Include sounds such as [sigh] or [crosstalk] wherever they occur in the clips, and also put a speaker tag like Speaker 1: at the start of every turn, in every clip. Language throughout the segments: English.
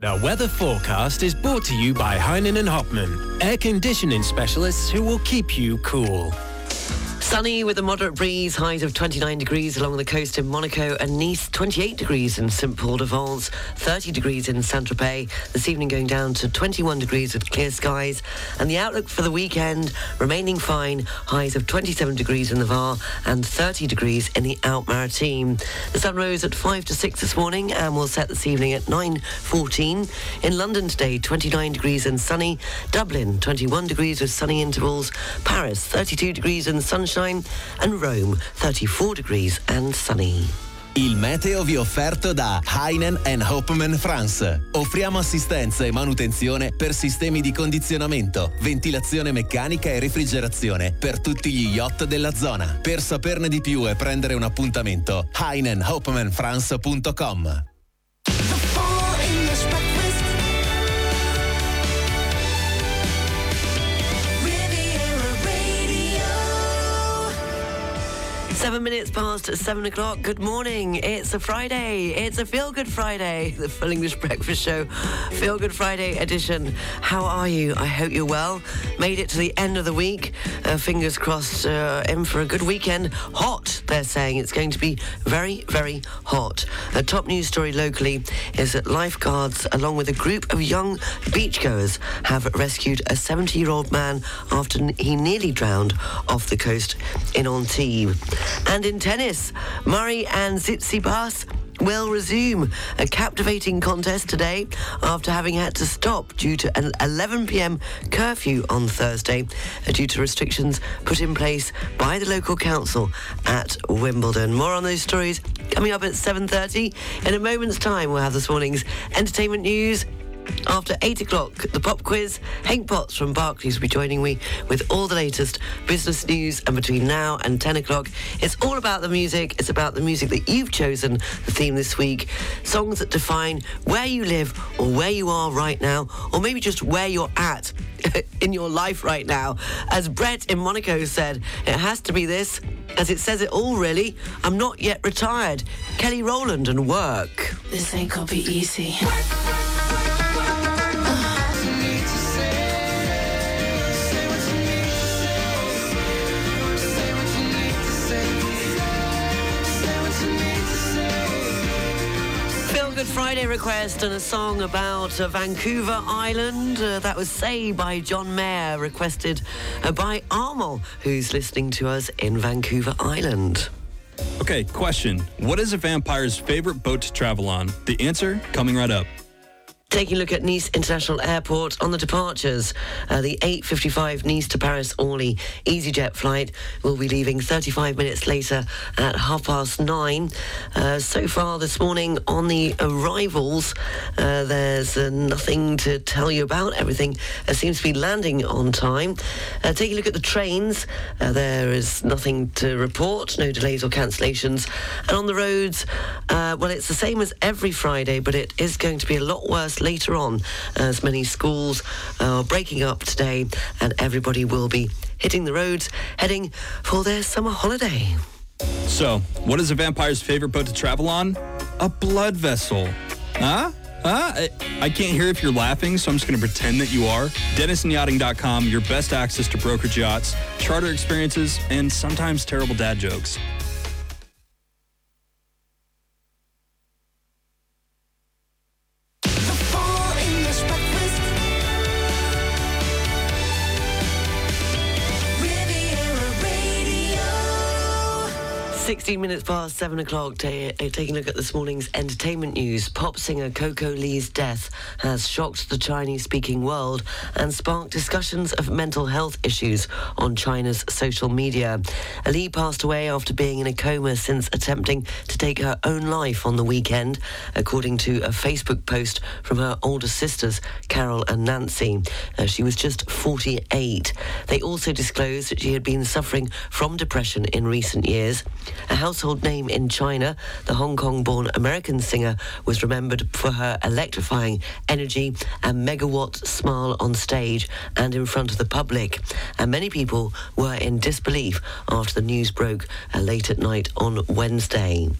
Speaker 1: The weather forecast is brought to you by Heinen and Hopman, air conditioning specialists who will keep you cool.
Speaker 2: Sunny with a moderate breeze, highs of 29 degrees along the coast in Monaco and Nice, 28 degrees in St. Paul de Vence, 30 degrees in Saint-Tropez. This evening going down to 21 degrees with clear skies. And the outlook for the weekend remaining fine, highs of 27 degrees in the Var and 30 degrees in the Alpes-Maritimes. The sun rose at 5 to 6 this morning and will set this evening at 9.14. In London today, 29 degrees and sunny. Dublin, 21 degrees with sunny intervals. Paris, 32 degrees and sunshine and Rome 34 degrees and sunny.
Speaker 3: Il meteo vi è offerto da Heinen Hopman France. Offriamo assistenza e manutenzione per sistemi di condizionamento, ventilazione meccanica e refrigerazione per tutti gli yacht della zona. Per saperne di più e prendere un appuntamento, heinenhopmanfrance.com.
Speaker 2: Seven minutes past seven o'clock. Good morning. It's a Friday. It's a Feel Good Friday. The Full English Breakfast Show, Feel Good Friday edition. How are you? I hope you're well. Made it to the end of the week. Uh, fingers crossed uh, in for a good weekend. Hot, they're saying. It's going to be very, very hot. A top news story locally is that lifeguards, along with a group of young beachgoers, have rescued a 70 year old man after he nearly drowned off the coast in Antibes. And in tennis, Murray and Tsitsipas will resume a captivating contest today after having had to stop due to an 11 p.m. curfew on Thursday uh, due to restrictions put in place by the local council at Wimbledon. More on those stories coming up at 7:30. In a moment's time, we'll have this morning's entertainment news. After 8 o'clock, the pop quiz, Hank Potts from Barclays will be joining me with all the latest business news. And between now and 10 o'clock, it's all about the music. It's about the music that you've chosen, the theme this week. Songs that define where you live or where you are right now, or maybe just where you're at [laughs] in your life right now. As Brett in Monaco said, it has to be this, as it says it all really. I'm not yet retired. Kelly Rowland and work.
Speaker 4: This ain't gonna be easy.
Speaker 2: Good Friday request and a song about uh, Vancouver Island. Uh, that was Say by John Mayer, requested uh, by Armel, who's listening to us in Vancouver Island.
Speaker 5: Okay, question. What is a vampire's favorite boat to travel on? The answer coming right up.
Speaker 2: Taking a look at Nice International Airport on the departures. Uh, the 8.55 Nice to Paris Orly EasyJet flight will be leaving 35 minutes later at half past nine. Uh, so far this morning on the arrivals, uh, there's uh, nothing to tell you about. Everything uh, seems to be landing on time. Uh, taking a look at the trains, there is nothing to report, no delays or cancellations. And on the roads, well, it's the same as every Friday, but it is going to be a lot worse later on as many schools are breaking up today and everybody will be hitting the roads heading for their summer holiday.
Speaker 5: So, what is a vampire's favorite boat to travel on? A blood vessel. Huh? Huh? I, I can't hear if you're laughing, so I'm just going to pretend that you are. DenisonYachting.com, your best access to brokerage yachts, charter experiences, and sometimes terrible dad jokes.
Speaker 2: 16 minutes past 7 o'clock, ta- uh, taking a look at this morning's entertainment news. Pop singer Coco Lee's death has shocked the Chinese speaking world and sparked discussions of mental health issues on China's social media. Lee passed away after being in a coma since attempting to take her own life on the weekend, according to a Facebook post from her older sisters, Carol and Nancy. Uh, she was just 48. They also disclosed that she had been suffering from depression in recent years. A household name in China, the Hong Kong born American singer was remembered for her electrifying energy and megawatt smile on stage and in front of the public. And many people were in disbelief after the news broke uh, late at night on Wednesday.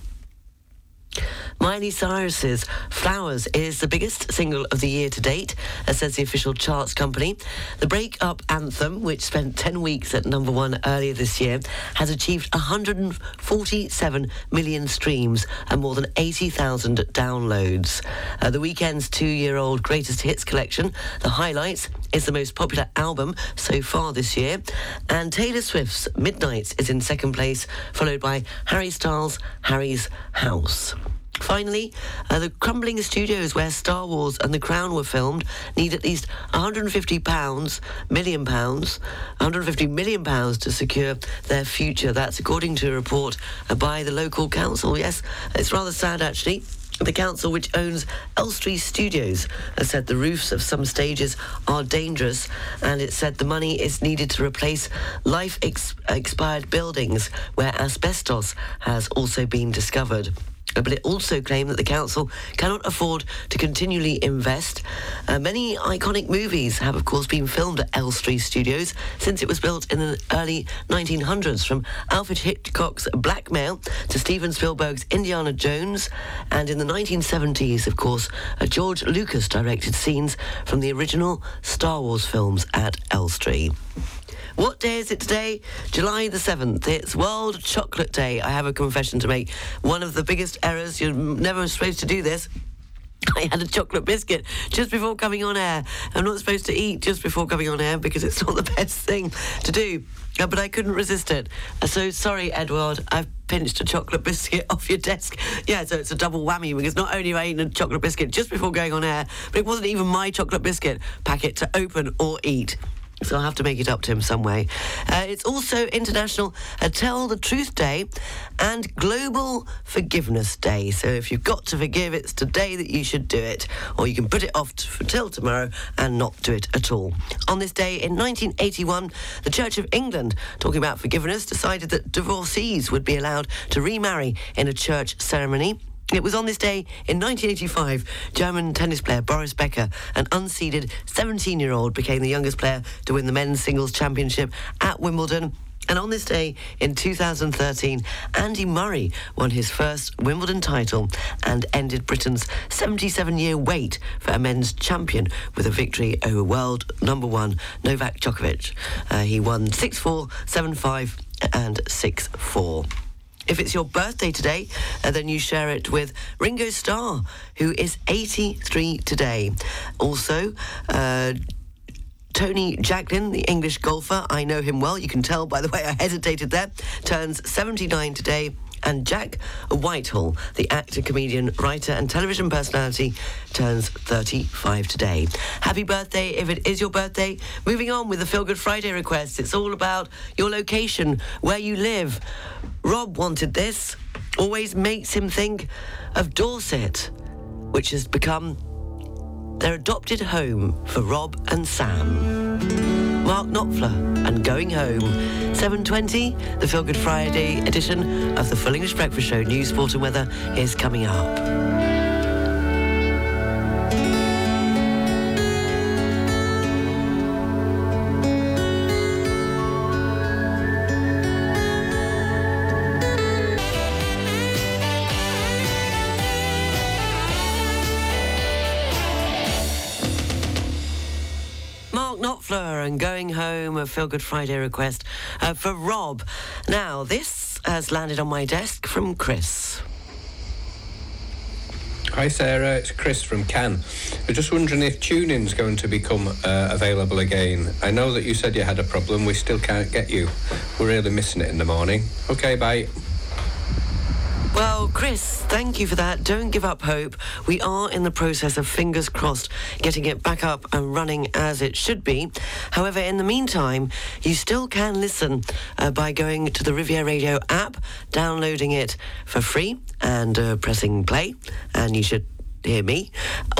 Speaker 2: Miley Cyrus's Flowers is the biggest single of the year to date, as says the official charts company. The break-up anthem, which spent 10 weeks at number one earlier this year, has achieved 147 million streams and more than 80,000 downloads. Uh, the Weeknd's two-year-old greatest hits collection, The Highlights, is the most popular album so far this year. And Taylor Swift's Midnights is in second place, followed by Harry Styles' Harry's House. Finally, uh, the crumbling studios where Star Wars and The Crown were filmed need at least 150 pounds, million pounds, 150 million pounds to secure their future. That's according to a report uh, by the local council. Yes, it's rather sad actually. The council, which owns Elstree Studios, has said the roofs of some stages are dangerous, and it said the money is needed to replace life ex- expired buildings where asbestos has also been discovered. Uh, But it also claimed that the council cannot afford to continually invest. Uh, many iconic movies have, of course, been filmed at Elstree Studios since it was built in the early 1900s, from Alfred Hitchcock's Blackmail to Steven Spielberg's Indiana Jones. And in the 1970s, of course, uh, George Lucas directed scenes from the original Star Wars films at Elstree. What day is it today? July the 7th. It's World Chocolate Day. I have a confession to make. One of the biggest errors, you're never supposed to do this. I had a chocolate biscuit just before coming on air. I'm not supposed to eat just before coming on air because it's [laughs] not the best thing to do. Uh, but I couldn't resist it. Uh, so sorry, Edward. I've pinched a chocolate [laughs] biscuit off your desk. Yeah, so it's a double whammy because not only have I eaten a chocolate biscuit just before going on air, but it wasn't even my chocolate biscuit packet to open or eat. So I'll have to make it up to him some way. Uh, it's also International Tell the Truth Day and Global Forgiveness Day. So if you've got to forgive, it's today that you should do it. Or you can put it off to, till tomorrow and not do it at all. On this day in 1981, the Church of England, talking about forgiveness, decided that divorcees would be allowed to remarry in a church ceremony. It was on this day in 1985, German tennis player Boris Becker, an unseeded 17 year old, became the youngest player to win the men's singles championship at Wimbledon. And on this day in 2013, Andy Murray won his first Wimbledon title and ended Britain's 77 year wait for a men's champion with a victory over world number one Novak Djokovic. Uh, he won 6 4, 7 5, and 6 4. If it's your birthday today, uh, then you share it with Ringo Starr, who is 83 today. Also, uh, Tony Jacklin, the English golfer, I know him well. You can tell by the way I hesitated there. Turns 79 today. And Jack Whitehall, the actor, comedian, writer, and television personality, turns 35 today. Happy birthday if it is your birthday. Moving on with the Feel Good Friday request. It's all about your location, where you live. Rob wanted this. Always makes him think of Dorset, which has become their adopted home for Rob and Sam. Mark Knopfler and Going Home. 7.20, the Feel Good Friday edition of the Full English Breakfast Show News, Sport and Weather is coming up. Mark and Going Home, a Feel Good Friday request uh, for Rob. Now, this has landed on my desk from Chris.
Speaker 6: Hi Sarah, it's Chris from Cannes. I'm just wondering if TuneIn's going to become uh, available again. I know that you said you had a problem, we still can't get you. We're really missing it in the morning. Okay, bye.
Speaker 2: Well, Chris, thank you for that. Don't give up hope. We are in the process of fingers crossed getting it back up and running as it should be. However, in the meantime, you still can listen uh, by going to the Riviera Radio app, downloading it for free, and uh, pressing play. And you should hear me,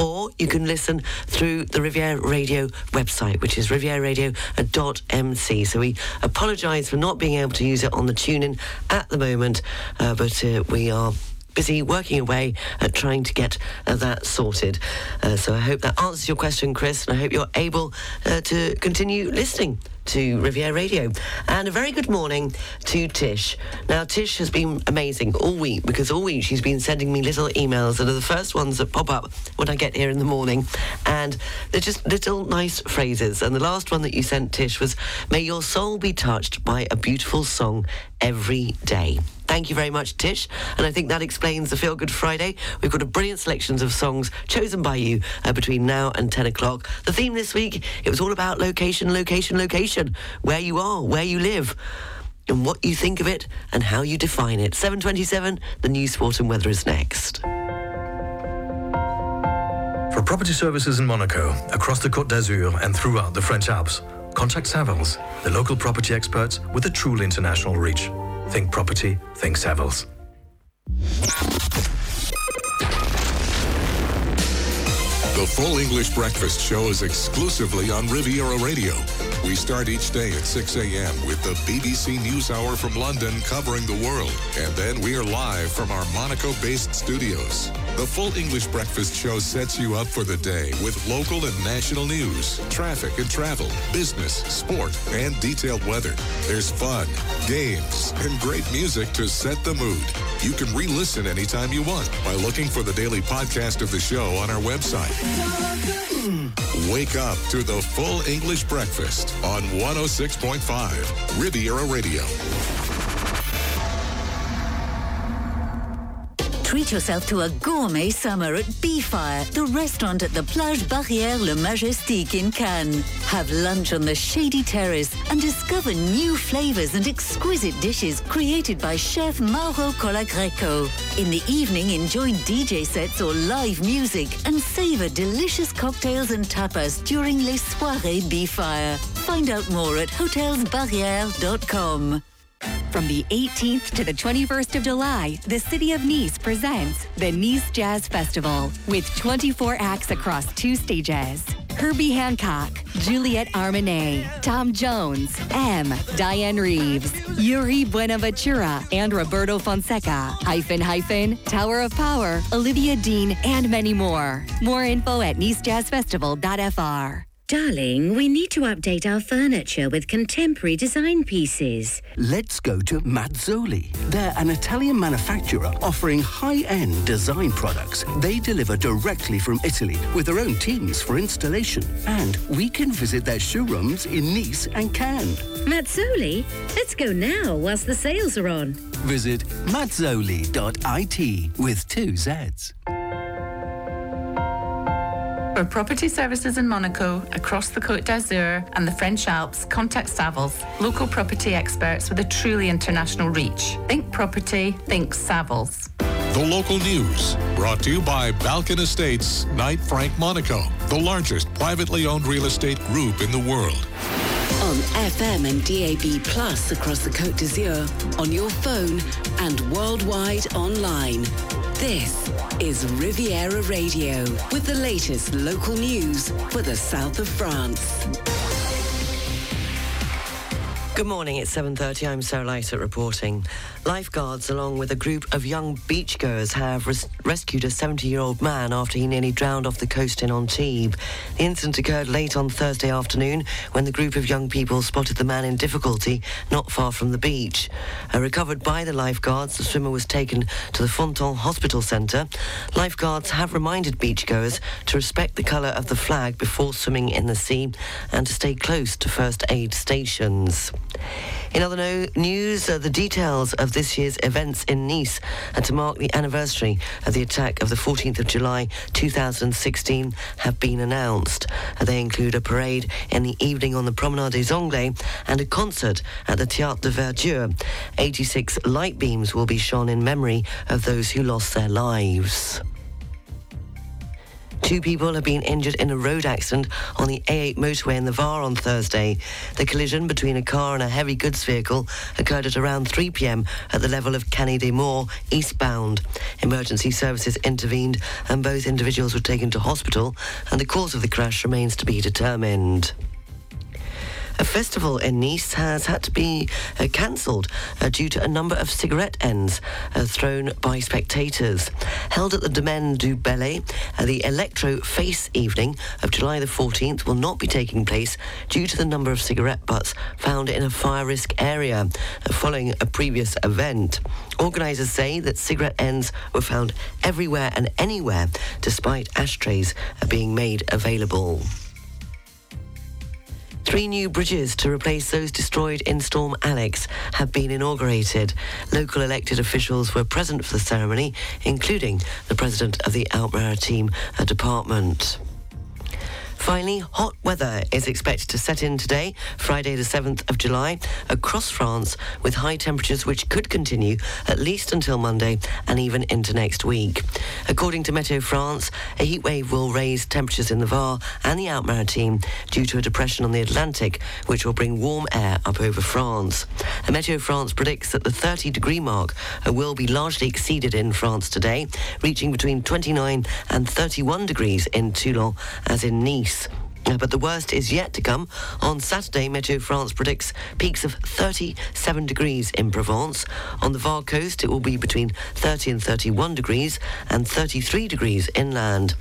Speaker 2: or you can listen through the Riviera Radio website, which is rivieraradio.mc. So we apologise for not being able to use it on the TuneIn at the moment, uh, but uh, we are busy working away at trying to get uh, that sorted. Uh, so I hope that answers your question, Chris, and I hope you're able uh, to continue listening to Riviera Radio. And a very good morning to Tish. Now, Tish has been amazing all week because all week she's been sending me little emails that are the first ones that pop up when I get here in the morning. And they're just little nice phrases. And the last one that you sent, Tish, was May your soul be touched by a beautiful song every day. Thank you very much, Tish. And I think that explains the Feel Good Friday. We've got a brilliant selections of songs chosen by you uh, between now and 10 o'clock. The theme this week, it was all about location, location, location. Where you are, where you live. And what you think of it and how you define it. 727, the news, sport and weather is next.
Speaker 7: For property services in Monaco, across the Côte d'Azur and throughout the French Alps, contact Savills, the local property experts with a truly international reach. Think property, think Savills.
Speaker 8: The Full English Breakfast Show is exclusively on Riviera Radio. We start each day at 6 a.m. with the BBC News Hour from London covering the world. And then we are live from our Monaco-based studios. The Full English Breakfast Show sets you up for the day with local and national news, traffic and travel, business, sport, and detailed weather. There's fun, games, and great music to set the mood. You can re-listen anytime you want by looking for the daily podcast of the show on our website. Wake up to the full English breakfast on 106.5 Riviera Radio.
Speaker 9: Treat yourself to a gourmet summer at BFire, the restaurant at the Plage Barrière Le Majestic in Cannes. Have lunch on the shady terrace and discover new flavors and exquisite dishes created by chef Mauro Colagreco. In the evening, enjoy DJ sets or live music and savor delicious cocktails and tapas during Les Soirées BFire. Find out more at hotelsbarrière.com.
Speaker 10: From the 18th to the 21st of July, the City of Nice presents the Nice Jazz Festival with 24 acts across two stages. Herbie Hancock, Juliette Armanet, Tom Jones, M, Dianne Reeves, Yuri Buenaventura, and Roberto Fonseca, hyphen hyphen, Tower of Power, Olivia Dean, and many more. More info at nicejazzfestival.fr.
Speaker 11: Darling, we need to update our furniture with contemporary design pieces.
Speaker 12: Let's go to Mazzoli. They're an Italian manufacturer offering high-end design products. They deliver directly from Italy with their own teams for installation. And we can visit their showrooms in Nice and Cannes.
Speaker 11: Mazzoli? Let's go now whilst the sales are on.
Speaker 12: Visit mazzoli.it with two Zs.
Speaker 13: For property services in Monaco, across the Côte d'Azur and the French Alps, contact Savills, local property experts with a truly international reach. Think property, think Savills.
Speaker 8: The local news brought to you by Balkan Estates, Knight Frank Monaco, the largest privately owned real estate group in the world.
Speaker 14: On FM and DAB Plus across the Côte d'Azur, on your phone and worldwide online. This is Riviera Radio with the latest local news for the south of France.
Speaker 2: Good morning, it's 7.30. I'm Sarah Lysaght reporting. Lifeguards, along with a group of young beachgoers, have res- rescued a 70-year-old man after he nearly drowned off the coast in Antibes. The incident occurred late on Thursday afternoon when the group of young people spotted the man in difficulty not far from the beach. Uh, recovered by the lifeguards, the swimmer was taken to the Fontonne Hospital Centre. Lifeguards have reminded beachgoers to respect the colour of the flag before swimming in the sea and to stay close to first aid stations. In other news, uh, the details of this year's events in Nice and to mark the anniversary of the attack of the 14th of July 2016 have been announced. They include a parade in the evening on the Promenade des Anglais and a concert at the Théâtre de Verdure. 86 light beams will be shone in memory of those who lost their lives. Two people have been injured in a road accident on the A8 motorway in the Var on Thursday. The collision between a car and a heavy goods vehicle occurred at around 3 p.m. at the level of Cannet-des-Maures, eastbound. Emergency services intervened and both individuals were taken to hospital and the cause of the crash remains to be determined. A festival in Nice has had to be uh, cancelled uh, due to a number of cigarette ends uh, thrown by spectators. Held at the Domaine du Ballet, uh, the Electro Face evening of July the 14th will not be taking place due to the number of cigarette butts found in a fire risk area uh, following a previous event. Organisers say that cigarette ends were found everywhere and anywhere, despite ashtrays uh, being made available. Three new bridges to replace those destroyed in Storm Alex have been inaugurated. Local elected officials were present for the ceremony, including the president of the Alpes-Maritimes uh, Department. Finally, hot weather is expected to set in today, Friday the 7th of July, across France with high temperatures which could continue at least until Monday and even into next week. According to Meteo France, a heat wave will raise temperatures in the Var and the Alpes-Maritimes due to a depression on the Atlantic, which will bring warm air up over France. And Meteo France predicts that the 30 degree mark will be largely exceeded in France today, reaching between 29 and 31 degrees in Toulon as in Nice. Peace. But the worst is yet to come. On Saturday, Meteo France predicts peaks of 37 degrees in Provence. On the Var coast, it will be between 30 and 31 degrees and 33 degrees inland.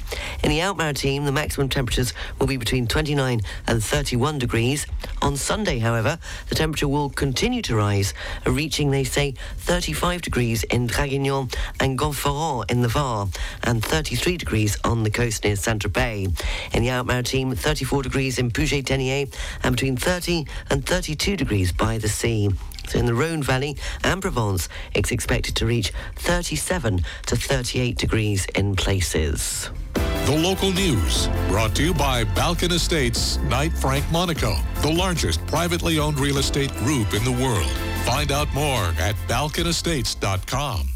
Speaker 2: In the Alpes-Maritimes, the maximum temperatures will be between 29 and 31 degrees. On Sunday, however, the temperature will continue to rise, reaching, they say, 35 degrees in Draguignan and Gonfaron in the Var, and 33 degrees on the coast near Saint-Tropez. In the Alpes-Maritimes, 34 degrees in Puget-Théniers, and between 30 and 32 degrees by the sea. So in the Rhone Valley and Provence, it's expected to reach 37 to 38 degrees in places.
Speaker 8: The local news brought to you by Balkan Estates Knight Frank Monaco, the largest privately owned real estate group in the world. Find out more at balkanestates.com.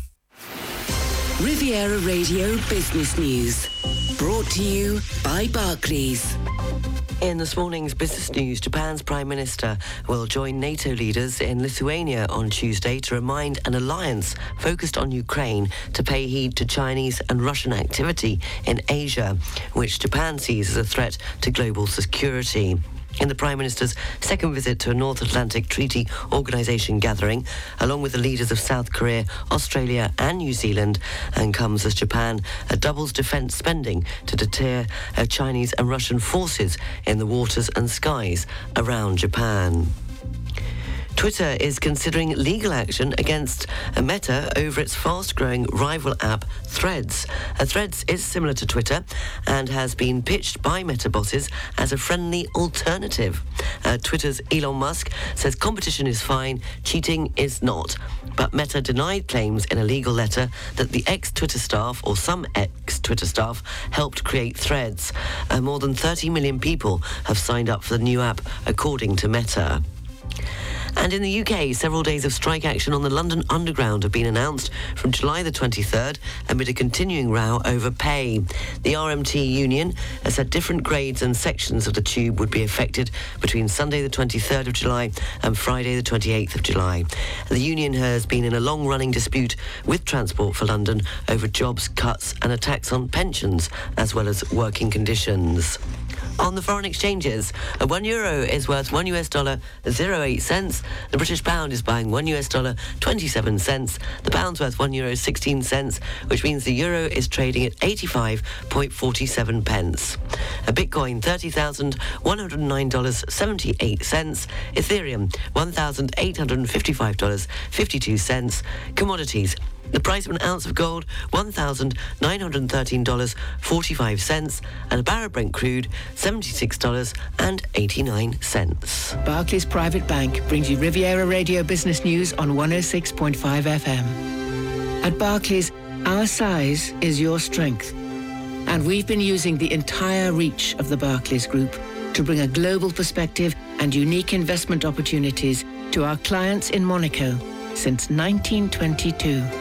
Speaker 14: Riviera Radio Business News. Brought to you by Barclays.
Speaker 2: In this morning's business news, Japan's Prime Minister will join NATO leaders in Lithuania on Tuesday to remind an alliance focused on Ukraine to pay heed to Chinese and Russian activity in Asia, which Japan sees as a threat to global security. In the Prime Minister's second visit to a North Atlantic Treaty Organisation gathering, along with the leaders of South Korea, Australia, and New Zealand, and comes as Japan doubles defence spending to deter uh, Chinese and Russian forces in the waters and skies around Japan. Twitter is considering legal action against Meta over its fast-growing rival app Threads. Uh, Threads is similar to Twitter and has been pitched by Meta bosses as a friendly alternative. Uh, Twitter's Elon Musk says competition is fine, cheating is not. But Meta denied claims in a legal letter that the ex-Twitter staff or some ex-Twitter staff helped create Threads. Uh, more than 30 million people have signed up for the new app, according to Meta. And in the UK, several days of strike action on the London Underground have been announced from July the 23rd amid a continuing row over pay. The RMT union has said different grades and sections of the tube would be affected between Sunday the 23rd of July and Friday the 28th of July. The union has been in a long-running dispute with Transport for London over jobs cuts and attacks on pensions as well as working conditions. On the foreign exchanges, a one euro is worth one US dollar zero eight cents. The British pound is buying one US dollar 27 cents. The pound's worth one euro 16 cents, which means the euro is trading at 85.47 pence. A Bitcoin $30,109.78. Ethereum $1,855.52. Commodities the price of an ounce of gold, $1,913.45, and a barrel of Brent crude, $76.89.
Speaker 15: Barclays Private Bank brings you Riviera Radio Business News on 106.5 FM. At Barclays, our size is your strength. And we've been using the entire reach of the Barclays Group to bring a global perspective and unique investment opportunities to our clients in Monaco since 1922.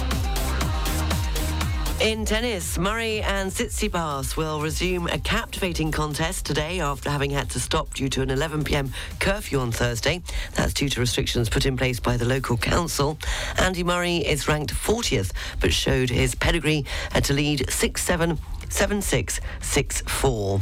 Speaker 2: In tennis, Murray and Tsitsipas will resume a captivating contest today after having had to stop due to an 11 p.m. curfew on Thursday. That's due to restrictions put in place by the local council. Andy Murray is ranked 40th, but showed his pedigree to lead 6-7, 7-6, 6-4.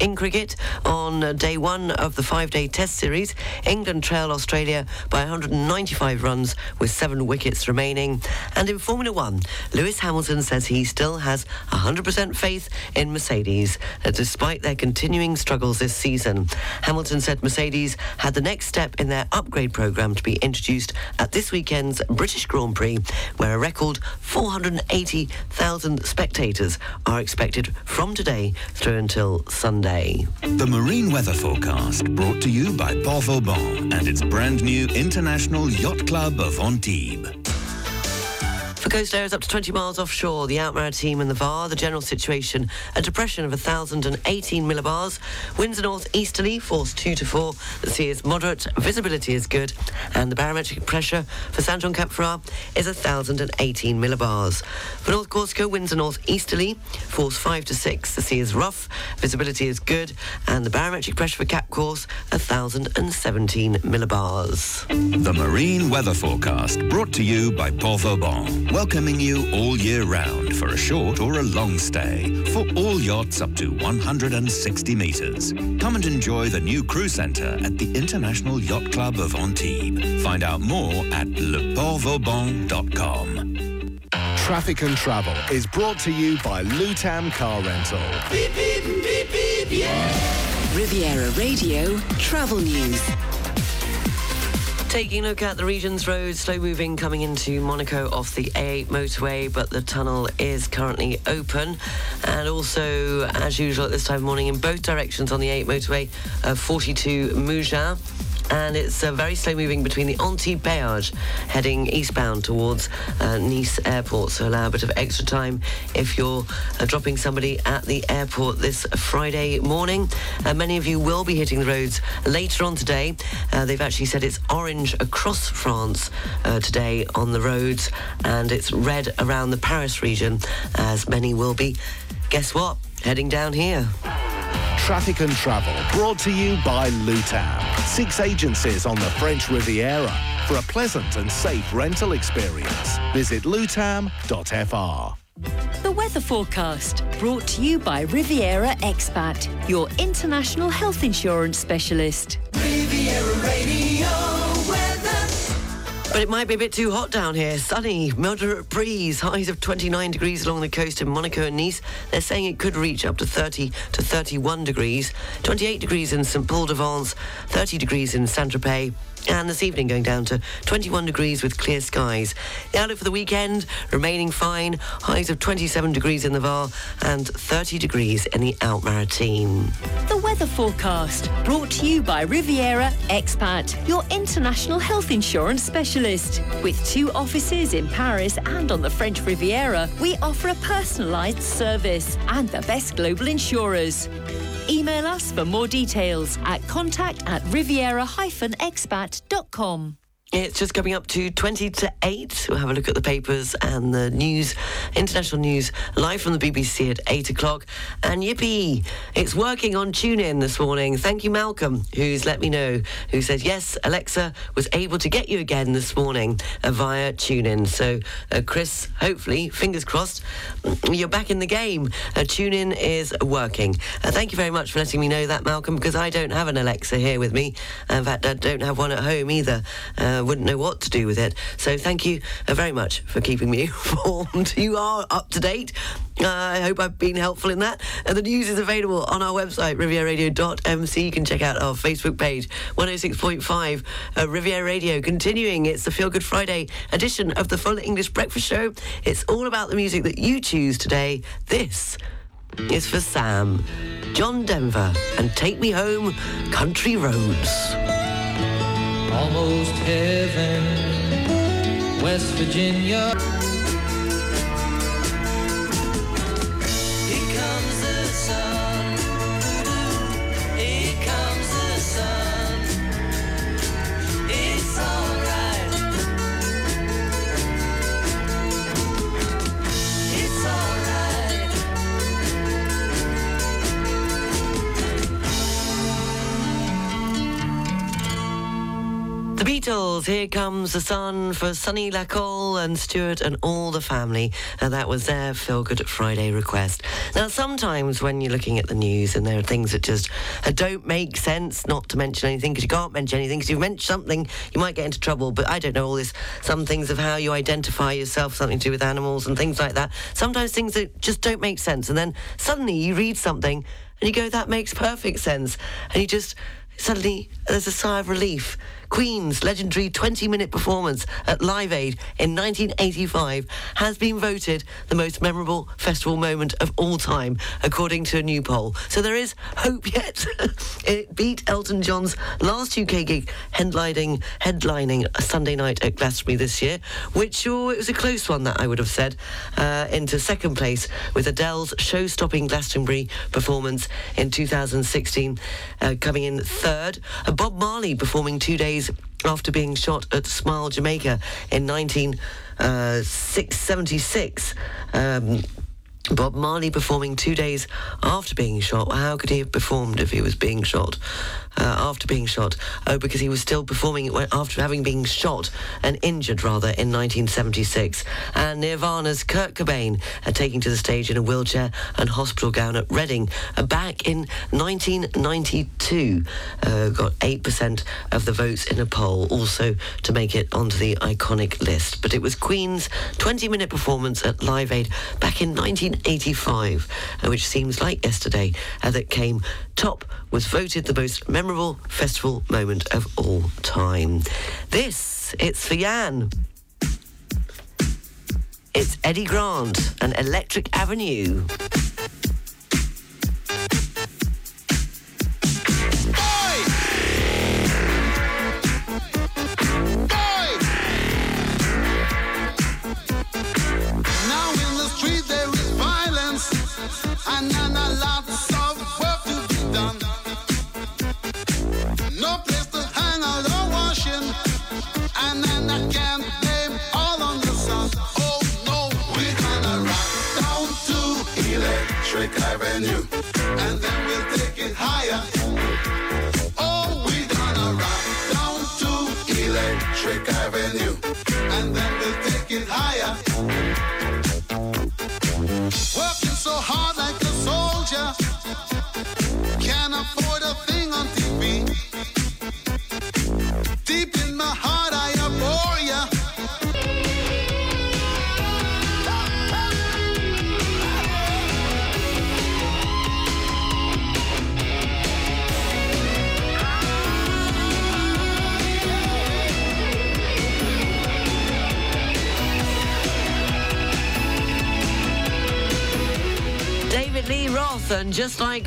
Speaker 2: In cricket, on uh, day one of the five-day test series, England trail Australia by 195 runs with seven wickets remaining. And in Formula One, Lewis Hamilton says he still has 100% faith in Mercedes, uh, despite their continuing struggles this season. Hamilton said Mercedes had the next step in their upgrade program to be introduced at this weekend's British Grand Prix, where a record 480,000 spectators are expected from today through until Sunday.
Speaker 16: The marine weather forecast brought to you by Port Vauban and its brand new International Yacht Club of Antibes.
Speaker 2: For coast areas up to 20 miles offshore, the Alpes-Maritimes and the VAR, the general situation, a depression of 1,018 millibars. Winds are northeasterly, force 2 to 4. The sea is moderate, visibility is good, and the barometric pressure for Saint-Jean-Cap-Ferrat is 1,018 millibars. For North Corsica, winds are northeasterly, force 5 to 6. The sea is rough, visibility is good, and the barometric pressure for Cap Corse, 1,017 millibars.
Speaker 16: The marine weather forecast brought to you by Port Vauban, welcoming you all year round for a short or a long stay for all yachts up to 160 metres. Come and enjoy the new crew centre at the International Yacht Club of Antibes. Find out more at leportvauban.com.
Speaker 17: Traffic and Travel is brought to you by Lutam Car Rental.
Speaker 14: Beep, beep, beep, beep, yeah. Riviera Radio Travel News.
Speaker 2: Taking a look at the region's roads, slow moving coming into Monaco off the A8 motorway, but the tunnel is currently open. And also, as usual at this time of morning, in both directions on the A8 motorway, uh, 42 Mougins and it's uh, very slow moving between the Antibes Péage heading eastbound towards uh, Nice Airport. So allow a bit of extra time if you're uh, dropping somebody at the airport this Friday morning. Uh, many of you will be hitting the roads later on today. Uh, they've actually said it's orange across France uh, today on the roads, and it's red around the Paris region, as many will be. Guess what? Heading down here.
Speaker 17: Traffic and Travel brought to you by Lutam. Six agencies on the French Riviera. For a pleasant and safe rental experience, visit lutam.fr.
Speaker 9: The weather forecast brought to you by Riviera Expat, your international health insurance specialist.
Speaker 4: Riviera Radio weather.
Speaker 2: But it might be a bit too hot down here. Sunny, moderate breeze, highs of 29 degrees along the coast in Monaco and Nice. They're saying it could reach up to 30 to 31 degrees. 28 degrees in St. Paul de Vence, 30 degrees in Saint-Tropez. And this evening going down to 21 degrees with clear skies. The outlook for the weekend remaining fine. Highs of 27 degrees in the Var and 30 degrees in the Alpes-Maritimes.
Speaker 9: The weather forecast brought to you by Riviera Expat, your international health insurance specialist. With two offices in Paris and on the French Riviera, we offer a personalised service and the best global insurers. Email us for more details at contact at riviera-expat.com.
Speaker 2: It's just coming up to 20 to 8. We'll have a look at the papers and the news, international news, live from the BBC at 8 o'clock. And yippee, it's working on TuneIn this morning. Thank you, Malcolm, who's let me know, who says, yes, Alexa was able to get you again this morning via TuneIn. So, uh, Chris, hopefully, fingers crossed, you're back in the game. Uh, TuneIn is working. Uh, thank you very much for letting me know that, Malcolm, because I don't have an Alexa here with me. In fact, I don't have one at home either. Uh, wouldn't know what to do with it. So thank you uh, very much for keeping me [laughs] informed. You are up to date. Uh, I hope I've been helpful in that. And the news is available on our website, rivieraradio.mc. You can check out our Facebook page, 106.5 uh, Riviera Radio. Continuing, it's the Feel Good Friday edition of the Full English Breakfast Show. It's all about the music that you choose today. This is for Sam, John Denver, and Take Me Home, Country Roads.
Speaker 18: Almost heaven, West Virginia.
Speaker 2: Beatles, Here Comes the Sun for Sonny Lacole and Stuart and all the family. And that was their Feel Good Friday request. Now, sometimes when you're looking at the news and there are things that just uh, don't make sense, not to mention anything, because you can't mention anything, because you've mentioned something, you might get into trouble. But I don't know all this, some things of how you identify yourself, something to do with animals and things like that. Sometimes things that just don't make sense. And then suddenly you read something and you go, that makes perfect sense. And you just, suddenly there's a sigh of relief. Queen's legendary 20 minute performance at Live Aid in 1985 has been voted the most memorable festival moment of all time, according to a new poll. So there is hope [laughs] yet. it beat Elton John's last UK gig, headlining, headlining a Sunday night at Glastonbury this year, which oh, it was a close one, that I would have said, uh, into second place with Adele's show stopping Glastonbury performance in 2016, uh, coming in third. Uh, Bob Marley performing two days after being shot at Smile, Jamaica in 1976. Um, Bob Marley performing two days after being shot. How could he have performed if he was being shot? Uh, after being shot. Oh, because he was still performing after having been shot and injured, rather, in 1976. And Nirvana's Kurt Cobain uh, taking to the stage in a wheelchair and hospital gown at Reading uh, back in 1992. Uh, got 8% of the votes in a poll, also to make it onto the iconic list. But it was Queen's 20-minute performance at Live Aid back in 1985, uh, which seems like yesterday, uh, that came top, was voted the most memorable festival moment of all time. This, it's for Jan. It's Eddie Grant and Electric Avenue.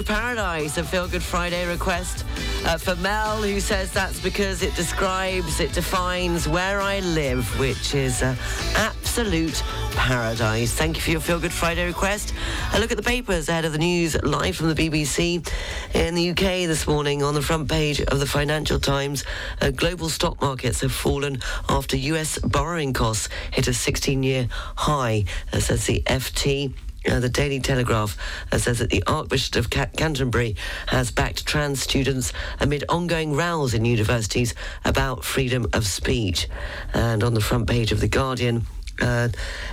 Speaker 2: Paradise, a Feel Good Friday request uh, for Mel, who says that's because it describes, it defines where I live, which is uh, absolute paradise. Thank you for your Feel Good Friday request. A look at the papers ahead of the news live from the BBC in the UK this morning on the front page of the Financial Times. Uh, global stock markets have fallen after US borrowing costs hit a 16-year high, uh, says the FT. Uh, the Daily Telegraph uh, says that the Archbishop of Ca- Canterbury has backed trans students amid ongoing rows in universities about freedom of speech. And on the front page of The Guardian, uh,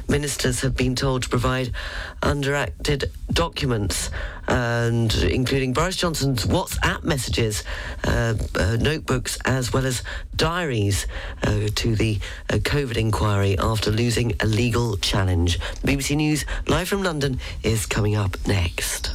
Speaker 2: ministers have been told to provide underacted documents, and including Boris Johnson's WhatsApp messages, uh, uh, notebooks, as well as diaries uh, to the uh, COVID inquiry after losing a legal challenge. BBC News live from London is coming up next.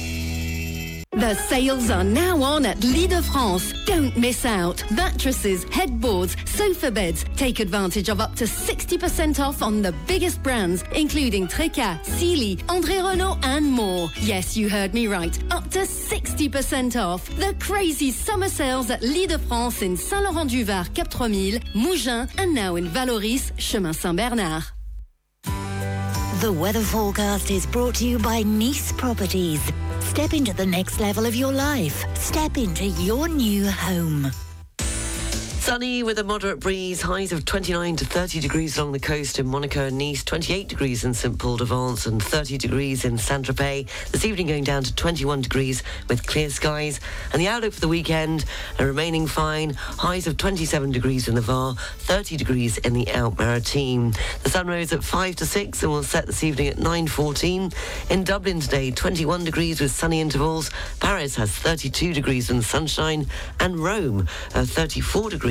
Speaker 19: The sales are now on at Lit de France. Don't miss out. Mattresses, headboards, sofa beds. Take advantage of up to 60% off on the biggest brands, including Treca, Sealy, André Renault, and more. Yes, you heard me right. Up to 60% off. The crazy summer sales at Lit de France in Saint-Laurent-du-Var, Cap 3000, Mougins, and now in Vallauris, Chemin Saint-Bernard.
Speaker 20: The weather forecast is brought to you by Nice Properties. Step into the next level of your life. Step into your new home.
Speaker 2: Sunny with a moderate breeze, highs of 29 to 30 degrees along the coast in Monaco and Nice, 28 degrees in St Paul de Vence, and 30 degrees in Saint Tropez. This evening going down to 21 degrees with clear skies. And the outlook for the weekend uh, remaining fine, highs of 27 degrees in the Var, 30 degrees in the Alpes Maritime. The sun rose at 5 to 6 and will set this evening at 9.14. In Dublin today, 21 degrees with sunny intervals. Paris has 32 degrees in sunshine, and Rome, uh, 34 degrees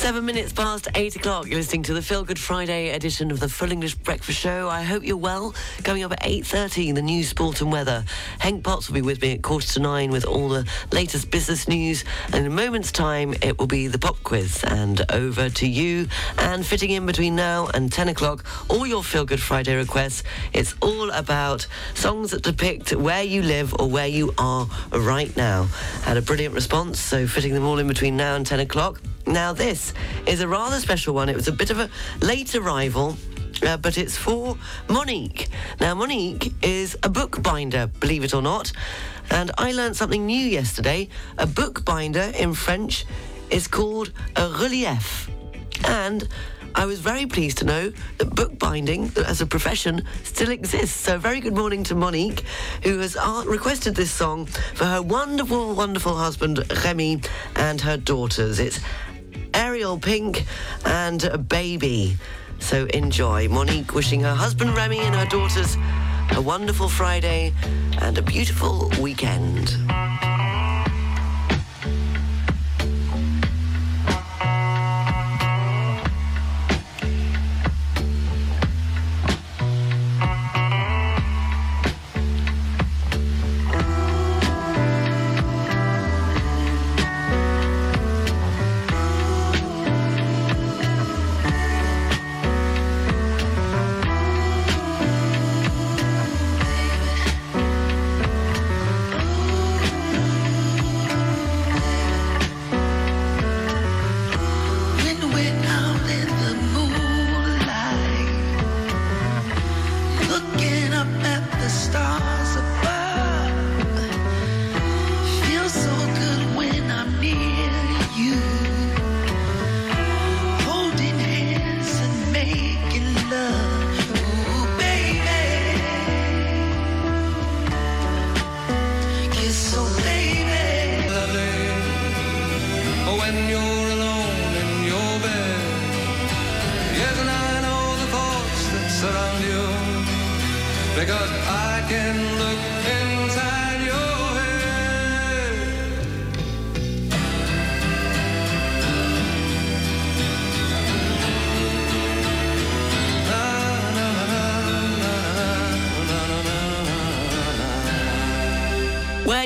Speaker 2: Seven minutes past eight o'clock. You're listening to the Feel Good Friday edition of the Full English Breakfast Show. I hope you're well. Coming up at 8.30, the news, sport and weather. Henk Potts will be with me at quarter to nine with all the latest business news. And in a moment's time, it will be the pop quiz. And over to you. And fitting in between now and 10 o'clock, all your Feel Good Friday requests. It's all about songs that depict where you live or where you are right now. Had a brilliant response, so fitting them all in between now and 10 o'clock. Now, this is a rather special one. It was a bit of a late arrival. Uh, but it's for Monique. Now, Monique is a bookbinder, believe it or not. And I learned something new yesterday. A bookbinder in French is called a relief. And I was very pleased to know that bookbinding as a profession still exists. So, very good morning to Monique, who has uh, requested this song for her wonderful, wonderful husband, Remy, and her daughters. It's Ariel Pink and a baby. So enjoy. Monique wishing her husband Remy and her daughters a wonderful Friday and a beautiful weekend.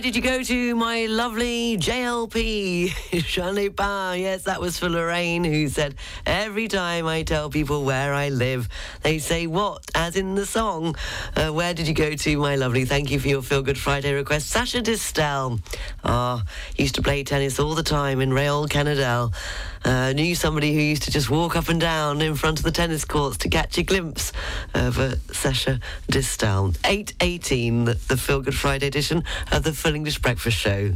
Speaker 2: Did you go to, my lovely JLP? Jean Pas. Yes, that was for Lorraine, who said, Every time I tell people where I live, they say, What? As in the song. Uh, where did you go to, my lovely? Thank you for your Feel Good Friday request. Sacha Distel. Ah, used to play tennis all the time in Rayol Canadel. Uh, knew somebody who used to just walk up and down in front of the tennis courts to catch a glimpse of uh, Sacha Distel. 8.18, the, the Feel Good Friday edition of the Full English Breakfast Show.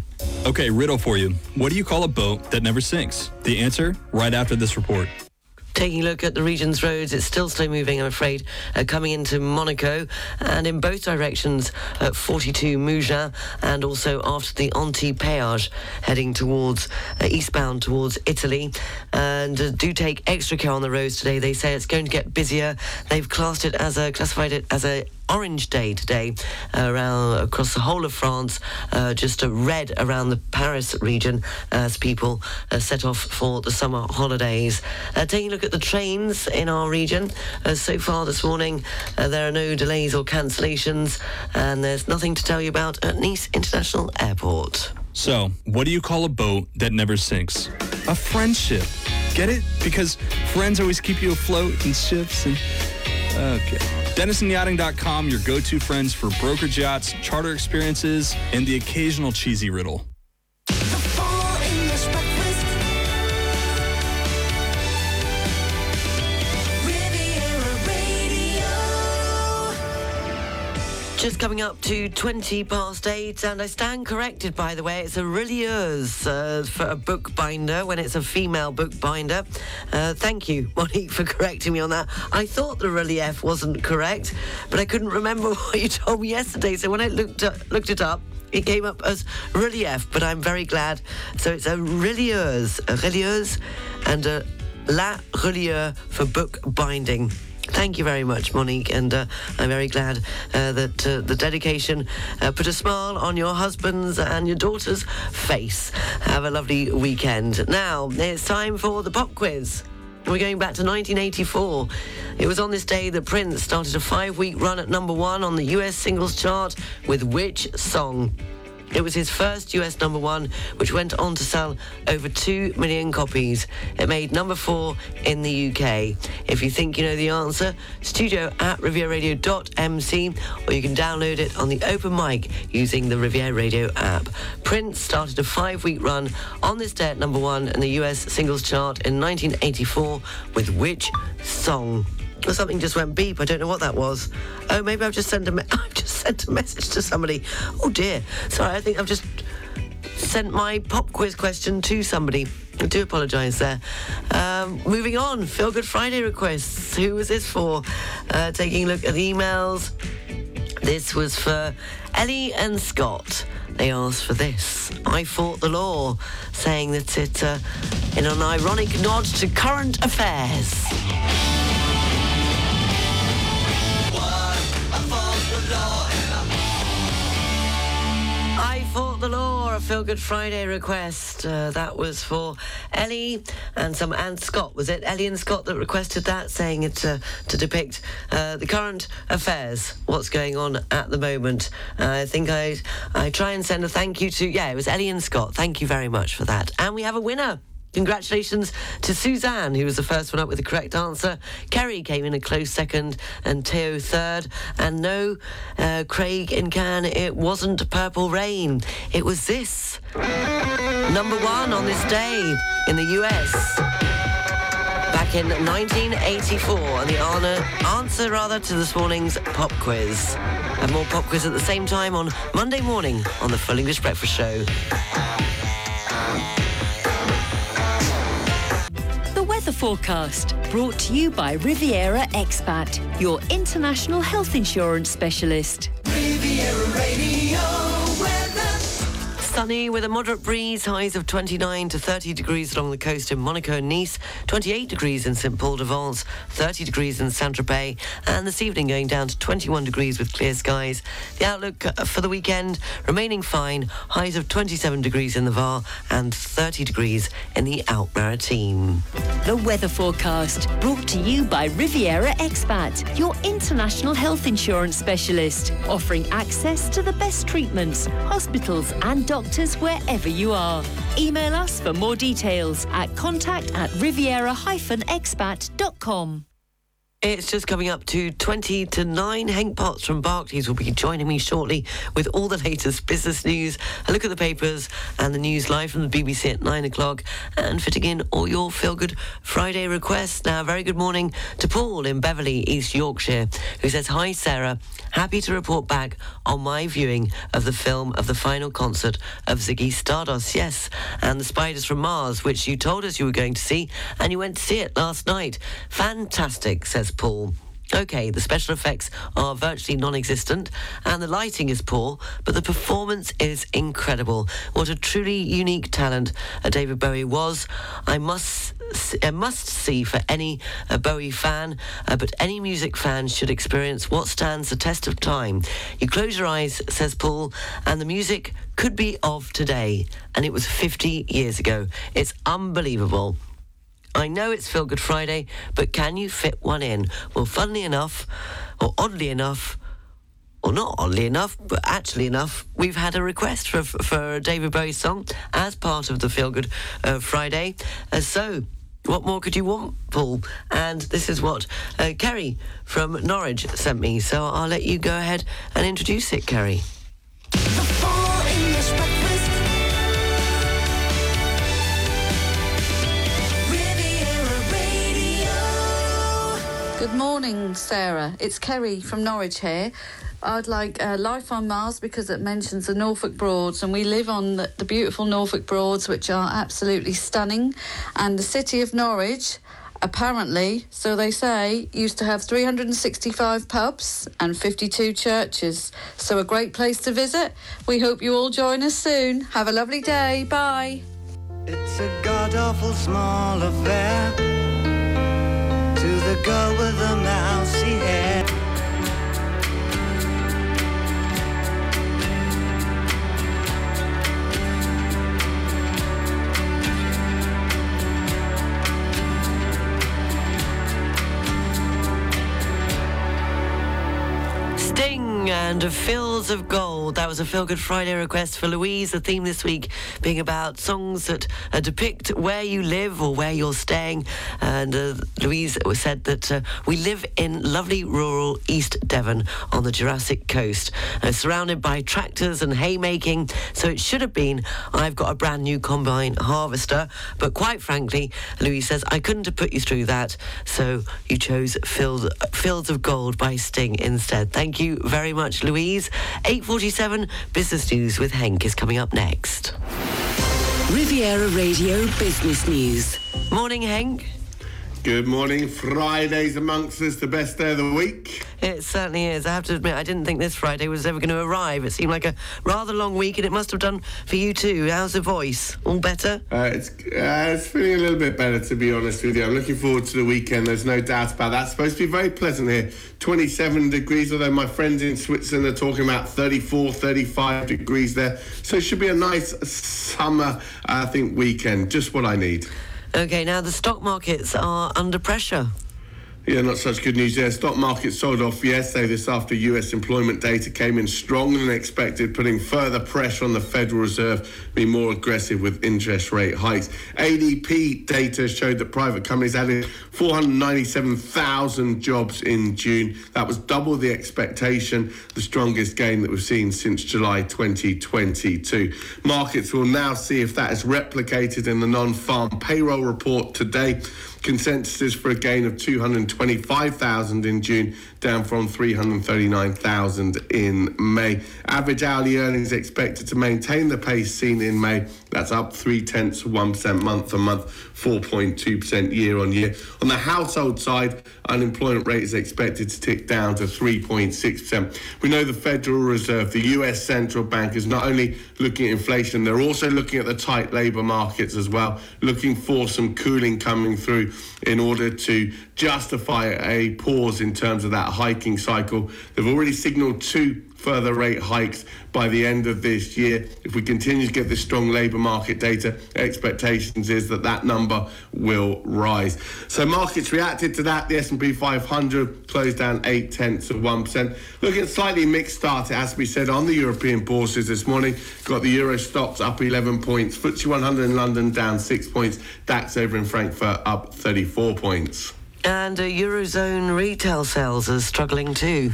Speaker 5: Okay, riddle for you. What do you call a boat that never sinks? The answer right after this report.
Speaker 2: Taking a look at the region's roads, it's still slow moving, I'm afraid, uh, coming into Monaco and in both directions at 42 Mougins and also after the Antibes Péage heading towards uh, eastbound towards Italy. And uh, do take extra care on the roads today. They say it's going to get busier. They've classed it as a classified it as a orange day today around across the whole of France, uh, just a red around the Paris region as people uh, set off for the summer holidays. Uh, taking a look at at the trains in our region. Uh, so far this morning, uh, there are no delays or cancellations, and there's nothing to tell you about at Nice International Airport.
Speaker 5: So, what do you call a boat that never sinks? A friendship. Get it? Because friends always keep you afloat in ships and. Okay. DenisonYachting.com, your go to friends for brokerage yachts, charter experiences, and the occasional cheesy riddle.
Speaker 2: Just coming up to 20 past 8, and I stand corrected, by the way. It's a relieuse uh, for a bookbinder when it's a female bookbinder. Uh, thank you, [laughs] Monique, for correcting me on that. I thought the relief wasn't correct, but I couldn't remember [laughs] what you told me yesterday. So when I looked, up, looked it up, it came up as relief, but I'm very glad. So it's a relieuse, a and a la relieur for book binding. Thank you very much, Monique, and uh, I'm very glad uh, that uh, the dedication uh, put a smile on your husband's and your daughter's face. Have a lovely weekend. Now, it's time for the pop quiz. We're going back to 1984. It was on this day that Prince started a five week run at number one on the US singles chart with which song? It was his first US number one, which went on to sell over 2 million copies. It made number four in the UK. If you think you know the answer, studio at rivieraradio.mc, or you can download it on the open mic using the Riviera Radio app. Prince started a five week run on this day at number one in the US singles chart in 1984 with which song? Or something just went beep. I don't know what that was. Oh, maybe I've just sent a me- [laughs] I've just sent a message to somebody. Oh dear. Sorry, I think I've just sent my pop quiz question to somebody. I do apologise there. Um, moving on, Feel Good Friday requests. Who was this for? Uh, taking a look at the emails. This was for Ellie and Scott. They asked for this. I fought the law, saying that it, uh, in an ironic nod to current affairs. Fought the law, a Feel Good Friday request. Uh, that was for Ellie and some and Scott. Was it Ellie and Scott that requested that, saying it uh, to depict uh, the current affairs, what's going on at the moment? I think I I try and send a thank you to yeah, it was Ellie and Scott. Thank you very much for that, and we have a winner. Congratulations to Suzanne, who was the first one up with the correct answer. Kerry came in a close second, and Theo third. And no, uh, Craig in Cannes, it wasn't Purple Rain. It was this. Number one on this day in the US. Back in 1984, and the answer rather to this morning's pop quiz. And more pop quiz at the same time on Monday morning on the Full English Breakfast Show.
Speaker 9: Forecast brought to you by Riviera Expat, your international health insurance specialist.
Speaker 2: Sunny with a moderate breeze, highs of 29 to 30 degrees along the coast in Monaco and Nice, 28 degrees in St Paul de Vence, 30 degrees in Saint Tropez, and this evening going down to 21 degrees with clear skies. The outlook uh, for the weekend remaining fine, highs of 27 degrees in the Var and 30 degrees in the Alpes-Maritimes.
Speaker 9: The weather forecast brought to you by Riviera Expat, your international health insurance specialist, offering access to the best treatments, hospitals, and doctors wherever you are. Email us for more details at contact at riviera-expat.com.
Speaker 2: It's just coming up to 20 to 9. Henk Potts from Barclays will be joining me shortly with all the latest business news, a look at the papers and the news live from the BBC at 9 o'clock, and fitting in all your feel good Friday requests. Now, very good morning to Paul in Beverley, East Yorkshire, who says, Hi, Sarah. Happy to report back on my viewing of the film of the final concert of Ziggy Stardust. Yes, and The Spiders from Mars, which you told us you were going to see, and you went to see it last night. Fantastic, says Paul. Okay, the special effects are virtually non existent and the lighting is poor, but the performance is incredible. What a truly unique talent uh, David Bowie was. I must a must see for any uh, Bowie fan, uh, but any music fan should experience what stands the test of time. You close your eyes, says Paul, and the music could be of today, and it was 50 years ago. It's unbelievable. I know it's Feel Good Friday, but can you fit one in? Well, funnily enough, or oddly enough, or not oddly enough, but actually enough, we've had a request for for a David Bowie song as part of the Feel Good uh, Friday. Uh, so, what more could you want, Paul? And this is what uh, Kerry from Norwich sent me. So I'll let you go ahead and introduce it, Kerry.
Speaker 21: Good morning, Sarah. It's Kerry from Norwich here. I'd like uh, Life on Mars because it mentions the Norfolk Broads, and we live on the, the beautiful Norfolk Broads, which are absolutely stunning. And the city of Norwich, apparently, so they say, used to have 365 pubs and 52 churches. So a great place to visit. We hope you all join us soon. Have a lovely day. Bye.
Speaker 22: It's a god awful small affair the girl with the mousy hair.
Speaker 2: And Fields of Gold. That was a Feel Good Friday request for Louise. The theme this week being about songs that uh, depict where you live or where you're staying. And uh, Louise said that uh, we live in lovely rural East Devon on the Jurassic Coast, uh, surrounded by tractors and haymaking. So it should have been, I've got a brand new combine harvester. But quite frankly, Louise says, I couldn't have put you through that. So you chose Fields, Fields of Gold by Sting instead. Thank you very much, Louise. 8.47 Business News with Henk is coming up next.
Speaker 14: Riviera Radio Business News.
Speaker 2: Morning, Henk.
Speaker 23: Good morning. Friday's amongst us, the best day of the week.
Speaker 2: It certainly is. I have to admit, I didn't think this Friday was ever going to arrive. It seemed like a rather long week, and it must have done for you too. How's the voice? All better?
Speaker 23: Uh, it's uh, it's feeling a little bit better, to be honest with you. I'm looking forward to the weekend. There's no doubt about that. It's supposed to be very pleasant here. 27 degrees, although my friends in Switzerland are talking about 34, 35 degrees there. So it should be a nice summer, I think, weekend. Just what I need.
Speaker 2: Okay, now the stock markets are under pressure.
Speaker 23: Yeah, not such good news there. Stock market sold off yesterday. This after US employment data came in stronger than expected, putting further pressure on the Federal Reserve to be more aggressive with interest rate hikes. ADP data showed that private companies added 497,000 jobs in June. That was double the expectation, the strongest gain that we've seen since July 2022. Markets will now see if that is replicated in the non-farm payroll report today. Consensus is for a gain of 225,000 in June, down from 339,000 in May. Average hourly earnings expected to maintain the pace seen in May. That's up three tenths of 1% month on month, 4.2% year on year. On the household side, unemployment rate is expected to tick down to 3.6%. We know the Federal Reserve, the US central bank, is not only looking at inflation, they're also looking at the tight labour markets as well, looking for some cooling coming through in order to justify a pause in terms of that hiking cycle. They've already signalled two further rate hikes by the end of this year. If we continue to get this strong labour market data, expectations is that that number will rise. So markets reacted to that. The S&P 500 closed down eight tenths of one percent. Looking at slightly mixed start, to be said on the European bourses this morning. Got the Euro Stoxx up 11 points. FTSE 100 in London down six points. DAX over in Frankfurt up 34 points.
Speaker 2: And uh, Eurozone retail sales are struggling too.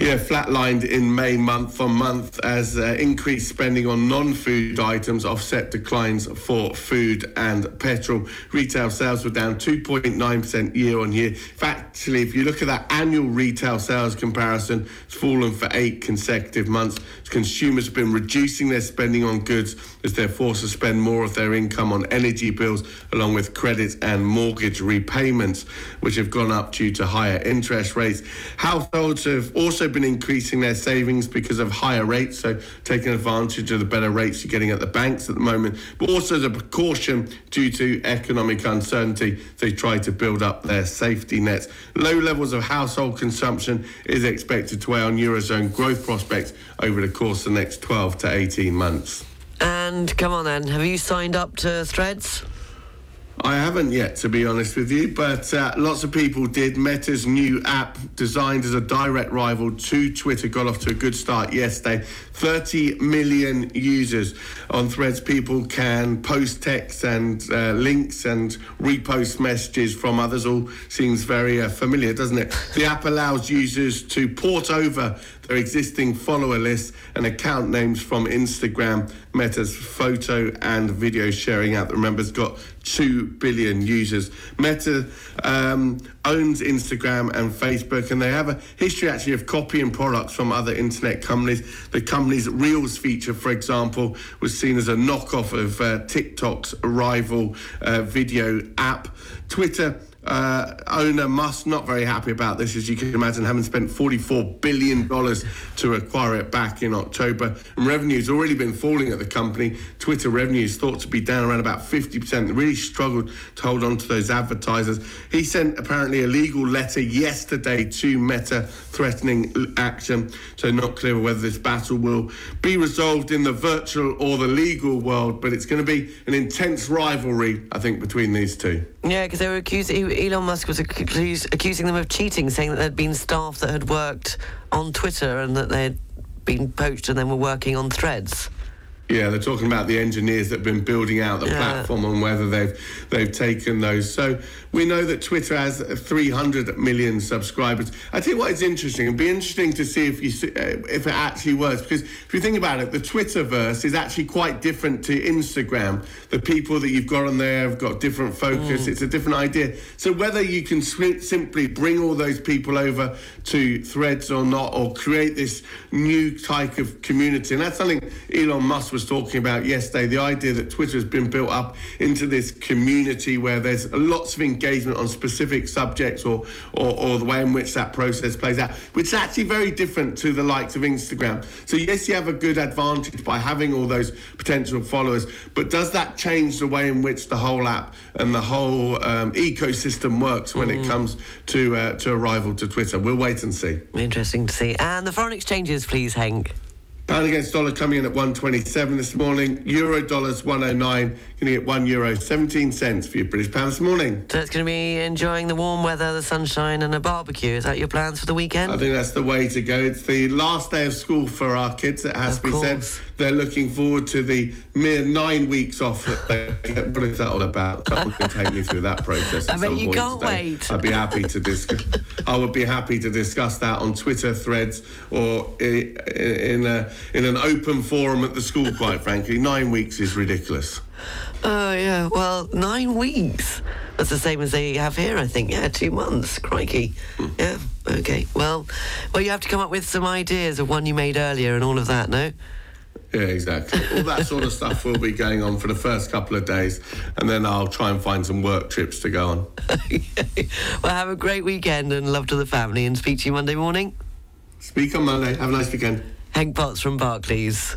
Speaker 23: Yeah, flatlined in May month on month as uh, increased spending on non-food items offset declines for food and petrol. Retail sales were down 2.9% year on year. Actually, if you look at that annual retail sales comparison, it's fallen for eight consecutive months. Consumers have been reducing their spending on goods as they're forced to spend more of their income on energy bills, along with credit and mortgage repayments, which have gone up due to higher interest rates. Households have also been increasing their savings because of higher rates, so taking advantage of the better rates you're getting at the banks at the moment, but also as a precaution due to economic uncertainty, they try to build up their safety nets. Low levels of household consumption is expected to weigh on Eurozone growth prospects over the course the next 12 to 18 months.
Speaker 2: And come on then, have you signed up to Threads?
Speaker 23: I haven't yet, to be honest with you, but uh, lots of people did. Meta's new app, designed as a direct rival to Twitter, got off to a good start yesterday. 30 million users on Threads. People can post text and uh, links and repost messages from others. All seems very uh, familiar, doesn't it? The app allows users to port over existing follower lists and account names from Instagram, Meta's photo and video sharing app that remember has got 2 billion users. Meta um, owns Instagram and Facebook, and they have a history actually of copying products from other internet companies. The company's Reels feature, for example, was seen as a knockoff of uh, TikTok's rival uh, video app. Twitter uh, owner Musk not very happy about this, as you can imagine, having spent $44 billion to acquire it back in October. And revenue's already been falling at the company. Twitter revenues thought to be down around about 50%. They really struggled to hold on to those advertisers. He sent apparently a legal letter yesterday to Meta threatening action. So not clear whether this battle will be resolved in the virtual or the legal world, but it's going to be an intense rivalry, I think, between these two.
Speaker 2: Yeah, because they were accusing Elon Musk was accus- accusing them of cheating, saying that there'd been staff that had worked on Twitter and that they'd been poached and then were working on Threads.
Speaker 23: Yeah, they're talking about the engineers that have been building out the
Speaker 2: Yeah.
Speaker 23: platform and whether they've they've taken those. So we know that Twitter has 300 million subscribers. I tell you what is interesting. It'd be interesting to see if you see, uh, if it actually works because if you think about it, the Twitterverse is actually quite different to Instagram. The people that you've got on there have got different focus. It's a different idea. So whether you can swi- simply bring all those people over to Threads or not, or create this new type of community, and that's something Elon Musk was talking about yesterday. The idea that Twitter has been built up into this community where there's lots of engagement on specific subjects or, or, or the way in which that process plays out, which is actually very different to the likes of Instagram. So, yes, you have a good advantage by having all those potential followers, but does that change the way in which the whole app and the whole um, ecosystem works when it comes to, uh, to a rival to Twitter? We'll wait and see.
Speaker 2: Interesting to see. And the foreign exchanges, please, Henk.
Speaker 23: Pound against dollar coming in at 127 this morning. Euro dollars 109. Going to get 1 euro 17 cents for your British pound this morning.
Speaker 2: So it's going to be enjoying the warm weather, the sunshine, and a barbecue. Is that your plans for the weekend?
Speaker 23: I think that's the way to go. It's the last day of school for our kids, it has
Speaker 2: Of
Speaker 23: to be said. They're looking forward to the mere nine weeks off that they get. What is that all about? Someone can take me through that process. [laughs]
Speaker 2: I bet you can't
Speaker 23: today.
Speaker 2: wait.
Speaker 23: I'd be happy to discuss. I would be happy to discuss that on Twitter threads or i- i- in a, in an open forum at the school. Quite frankly, nine weeks is ridiculous.
Speaker 2: Oh, yeah. Well, nine weeks. That's the same as they have here, I think. Yeah, two months. Crikey. Yeah, okay. Well, well, you have to come up with some ideas of one you made earlier and all of that, no?
Speaker 23: Yeah, exactly. All that sort of stuff will be going on for the first couple of days, and then I'll try and find some work trips to go on. [laughs] okay.
Speaker 2: Well, have a great weekend and love to the family and speak to you Monday morning.
Speaker 23: Speak on Monday. Have a nice weekend.
Speaker 2: Henk Potts from Barclays.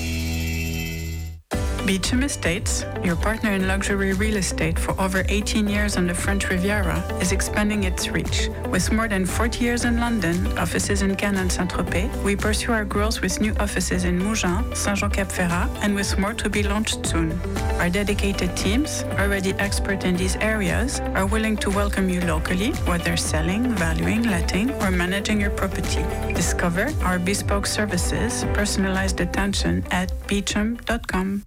Speaker 24: Beauchamp Estates, your partner in luxury real estate for over 18 years on the French Riviera, is expanding its reach. With more than 40 years in London, offices in Cannes and Saint-Tropez, we pursue our growth with new offices in Mougins, Saint-Jean-Cap-Ferrat, and with more to be launched soon. Our dedicated teams, already expert in these areas, are willing to welcome you locally, whether selling, valuing, letting, or managing your property. Discover our bespoke services, personalized attention at beauchamp.com.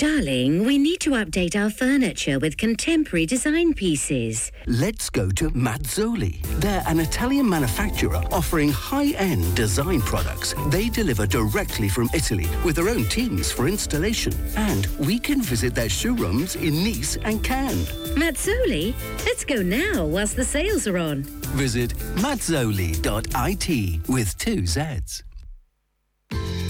Speaker 11: Darling, we need to update our furniture with contemporary design pieces.
Speaker 12: Let's go to Mazzoli. They're an Italian manufacturer offering high-end design products. They deliver directly from Italy with their own teams for installation. And we can visit their showrooms in Nice and Cannes.
Speaker 11: Mazzoli, let's go now whilst the sales are on.
Speaker 12: Visit mazzoli.it with two Zs.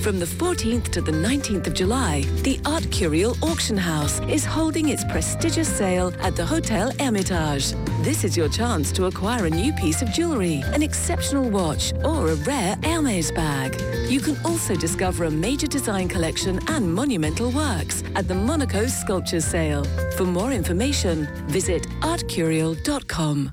Speaker 25: From the 14th to the 19th of July, the Artcurial Auction House is holding its prestigious sale at the Hotel Hermitage. This is your chance to acquire a new piece of jewelry, an exceptional watch, or a rare Hermes bag. You can also discover a major design collection and monumental works at the Monaco Sculpture Sale. For more information, visit artcurial.com.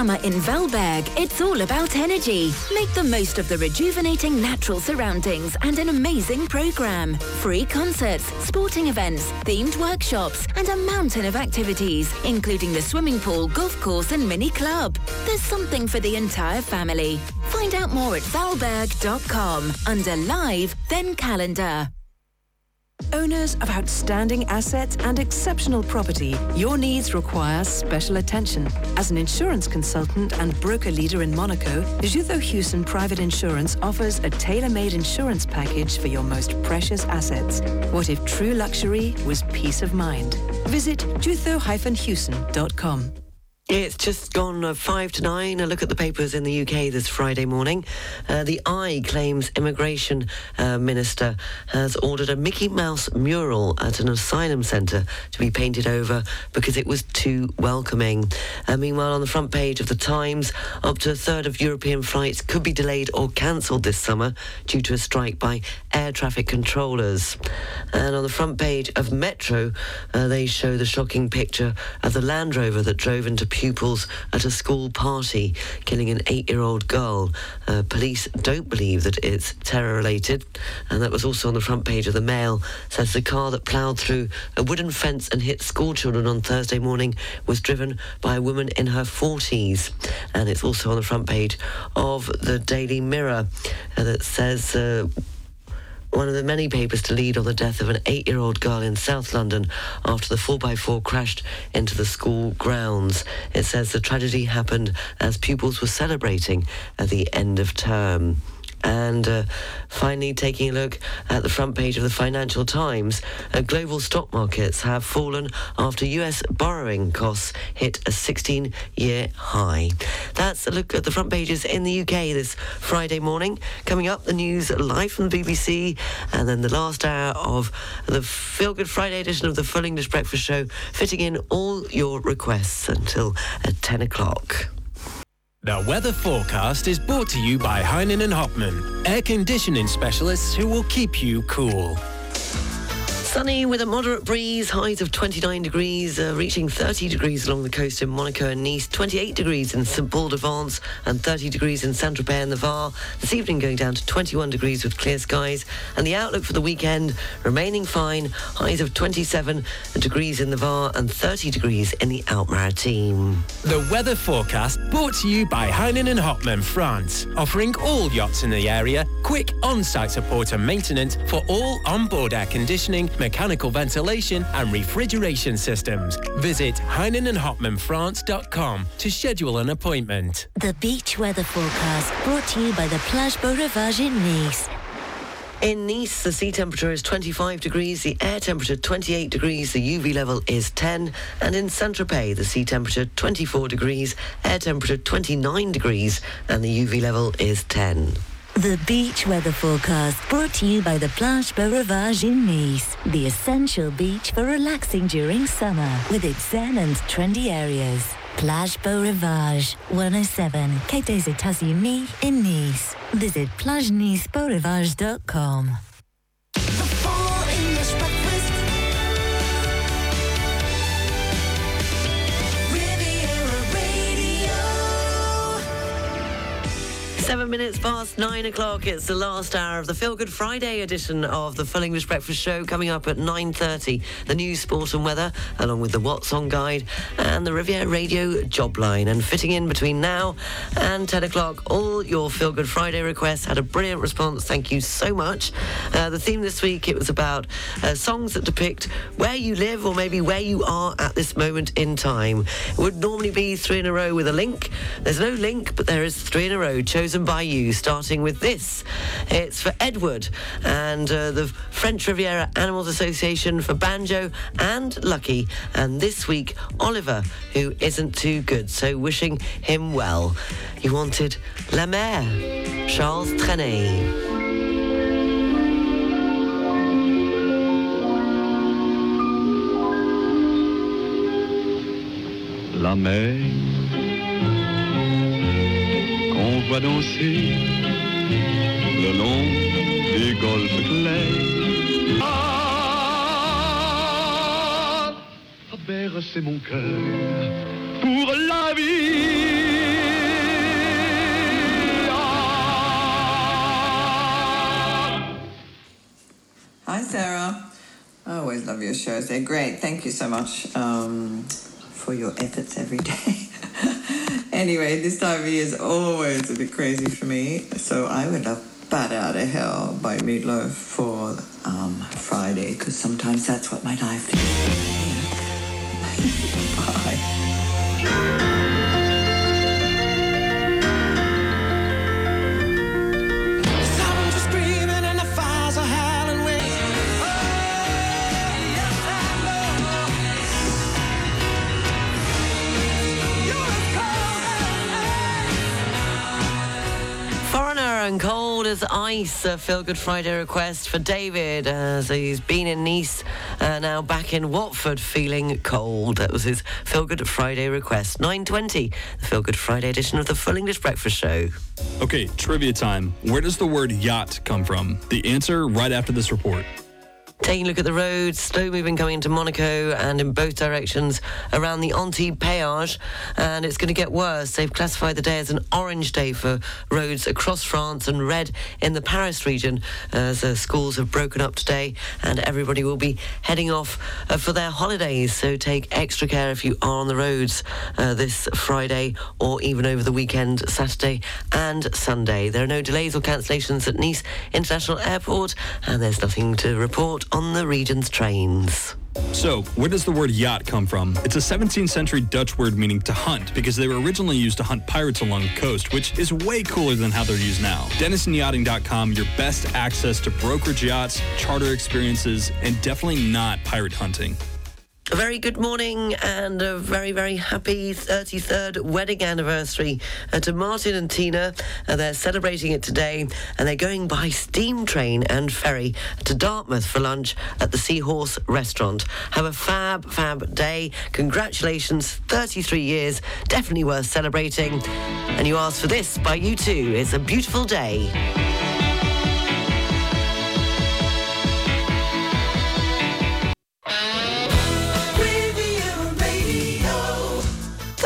Speaker 20: summer in Valberg, it's all about energy. Make the most of the rejuvenating natural surroundings and an amazing program. Free concerts, sporting events, themed workshops, and a mountain of activities, including the swimming pool, golf course, and mini club. There's something for the entire family. Find out more at valberg.com under live, then calendar.
Speaker 25: Owners of outstanding assets and exceptional property, your needs require special attention. As an insurance consultant and broker leader in Monaco, Jutheau Husson Private Insurance offers a tailor-made insurance package for your most precious assets. What if true luxury was peace of mind? Visit jutheau-husson.com.
Speaker 2: It's just gone uh, five to nine. A look at the papers in the UK this Friday morning. Uh, the i claims immigration uh, minister has ordered a Mickey Mouse mural at an asylum centre to be painted over because it was too welcoming. Uh, meanwhile, on the front page of the Times, up to a third of European flights could be delayed or cancelled this summer due to a strike by air traffic controllers. And on the front page of Metro, uh, they show the shocking picture of the Land Rover that drove into pupils at a school party, killing an eight-year-old girl. Uh, police don't believe that it's terror-related, and that was also on the front page of the Mail. Says the car that ploughed through a wooden fence and hit school children on Thursday morning was driven by a woman in her 40s, and it's also on the front page of the Daily Mirror uh, that says. Uh, one of the many papers to lead on the death of an eight-year-old girl in South London after the 4x4 crashed into the school grounds. It says the tragedy happened as pupils were celebrating at the end of term. And uh, finally, taking a look at the front page of the Financial Times, uh, global stock markets have fallen after US borrowing costs hit a 16 year high. That's a look at the front pages in the UK this Friday morning. Coming up, the news live from the BBC, and then the last hour of the Feel Good Friday edition of the Full English Breakfast Show, fitting in all your requests until at 10 o'clock.
Speaker 26: The weather forecast is brought to you by Heinen and Hopman, air conditioning specialists who will keep you cool.
Speaker 2: Sunny with a moderate breeze, highs of 29 degrees, uh, reaching 30 degrees along the coast in Monaco and Nice, 28 degrees in St Paul de Vence, and 30 degrees in Saint Tropez and the Var. This evening going down to 21 degrees with clear skies, and the outlook for the weekend remaining fine, highs of 27 degrees in the Var and 30 degrees in the Alpes-Maritimes.
Speaker 26: The weather forecast brought to you by Heinen and Hopman France, offering all yachts in the area quick on-site support and maintenance for all on-board air conditioning, mechanical ventilation and refrigeration systems. Visit HeinenandHopmanFrance.com to schedule an appointment.
Speaker 20: The beach weather forecast brought to you by the Plage Beau Rivage in Nice.
Speaker 2: In Nice, the sea temperature is 25 degrees, the air temperature 28 degrees, the UV level is 10, and in Saint-Tropez, the sea temperature 24 degrees, air temperature 29 degrees, and the UV level is 10.
Speaker 20: The beach weather forecast brought to you by the Plage Beau Rivage in Nice, the essential beach for relaxing during summer with its zen and trendy areas. Plage Beau Rivage, 107 Quai des États-Unis in Nice. Visit plagenicebeaurivage.com.
Speaker 2: Seven minutes past nine o'clock. It's the last hour of the Feel Good Friday edition of the Full English Breakfast Show. Coming up at 9.30, the news, sport and weather, along with the What's On Guide and the Riviera Radio Job Line. And fitting in between now and 10 o'clock, all your Feel Good Friday requests had a brilliant response. Thank you so much. Uh, the theme this week, it was about uh, songs that depict where you live or maybe where you are at this moment in time. It would normally be three in a row with a link. There's no link, but there is three in a row chosen by you, starting with this. It's for Edward and uh, the French Riviera Animals Association for Banjo and Lucky. And this week, Oliver, who isn't too good. So wishing him well. You wanted La Mer. Charles Trenet.
Speaker 27: la mer voit danser le long des golfes clairs. Ah, a bercé mon cœur pour la vie.
Speaker 28: Hi, Sarah. I always love your shows. They're great. Thank you so much um, for your efforts every day. [laughs] anyway, this time of year is always a bit crazy for me, so I went up Bat Out of Hell by Meatloaf for um, Friday, because sometimes that's what my life is. [laughs] Bye.
Speaker 2: Cold as ice. A feel good Friday request for David as he's been in Nice, uh, now back in Watford, feeling cold. That was his feel good Friday request. 9:20, the feel good Friday edition of the Full English Breakfast Show.
Speaker 5: Okay, trivia time. Where does the word yacht come from? The answer right after this report.
Speaker 2: Taking a look at the roads, slow moving coming into Monaco and in both directions around the Antibes Péage, and it's going to get worse. They've classified the day as an orange day for roads across France and red in the Paris region as uh, schools have broken up today and everybody will be heading off uh, for their holidays. So take extra care if you are on the roads uh, this Friday or even over the weekend, Saturday and Sunday. There are no delays or cancellations at Nice International Airport, and there's nothing to report on the region's trains.
Speaker 5: So, where does the word yacht come from? It's a 17th century Dutch word meaning to hunt because they were originally used to hunt pirates along the coast, which is way cooler than how they're used now. DenisonYachting.com, your best access to brokerage yachts, charter experiences, and definitely not pirate hunting.
Speaker 2: A very good morning and a very, very happy 33rd wedding anniversary uh, to Martin and Tina. Uh, they're celebrating it today and they're going by steam train and ferry to Dartmouth for lunch at the Seahorse restaurant. Have a fab, fab day. Congratulations, 33 years. Definitely worth celebrating. And you asked for this by U2. It's a beautiful day.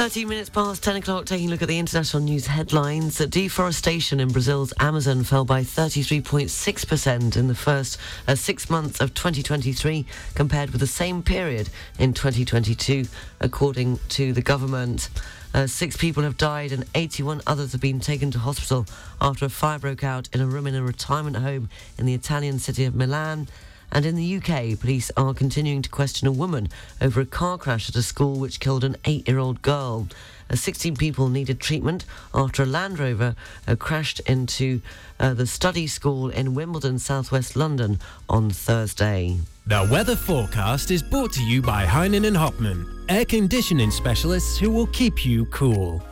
Speaker 2: 13 minutes past 10 o'clock, taking a look at the international news headlines. Deforestation in Brazil's Amazon fell by 33.6% in the first uh, six months of 2023 compared with the same period in 2022, according to the government. Uh, six people have died and 81 others have been taken to hospital after a fire broke out in a room in a retirement home in the Italian city of Milan. And in the UK, police are continuing to question a woman over a car crash at a school which killed an eight year old girl. Uh, 16 people needed treatment after a Land Rover uh, crashed into uh, the study school in Wimbledon, southwest London, on Thursday.
Speaker 26: The weather forecast is brought to you by Heinen and Hopman, air conditioning specialists who will keep you cool.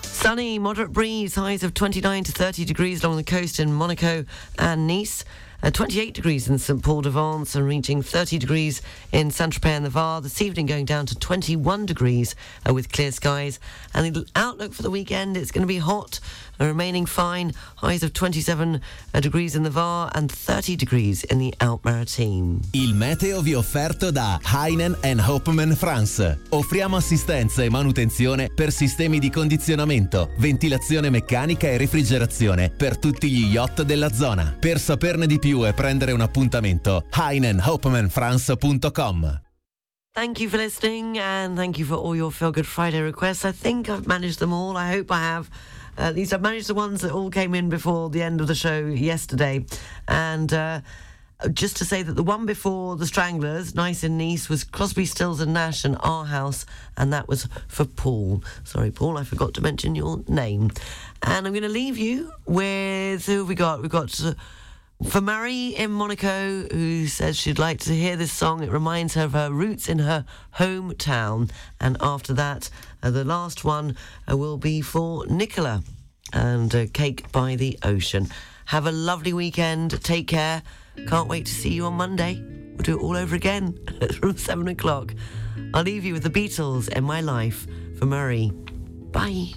Speaker 2: Sunny, moderate breeze, highs of 29 to 30 degrees along the coast in Monaco and Nice. Uh, 28 degrees in St Paul de Vence and reaching 30 degrees in Saint Tropez and the Var. This evening going down to 21 degrees uh, with clear skies. And the outlook for the weekend, it's going to be hot, uh, remaining fine. Highs of 27 uh, degrees in the Var and 30 degrees in the Alp Maritime.
Speaker 29: Il meteo vi è offerto da Heinen and Hopman France. Offriamo assistenza e manutenzione per sistemi di condizionamento, ventilazione meccanica e refrigerazione per tutti gli yacht della zona. Per saperne di più e prendere un appuntamento, heinenhopmanfrance.com.
Speaker 2: Thank you for listening and thank you for all your Feel Good Friday requests. I think I've managed them all. I hope I have. Uh, least I've managed the ones that all came in before the end of the show yesterday. And uh, just to say that the one before the Stranglers, Nice and Nice, was Crosby, Stills and Nash and Our House, and that was for Paul. Sorry, Paul, I forgot to mention your name. And I'm going to leave you with who we got? We've got. Uh, for Marie in Monaco, who says she'd like to hear this song, it reminds her of her roots in her hometown. And after that, uh, the last one uh, will be for Nicola and uh, Cake by the Ocean. Have a lovely weekend. Take care. Can't wait to see you on Monday. We'll do it all over again [laughs] from seven o'clock. I'll leave you with the Beatles and my life for Murray. Bye.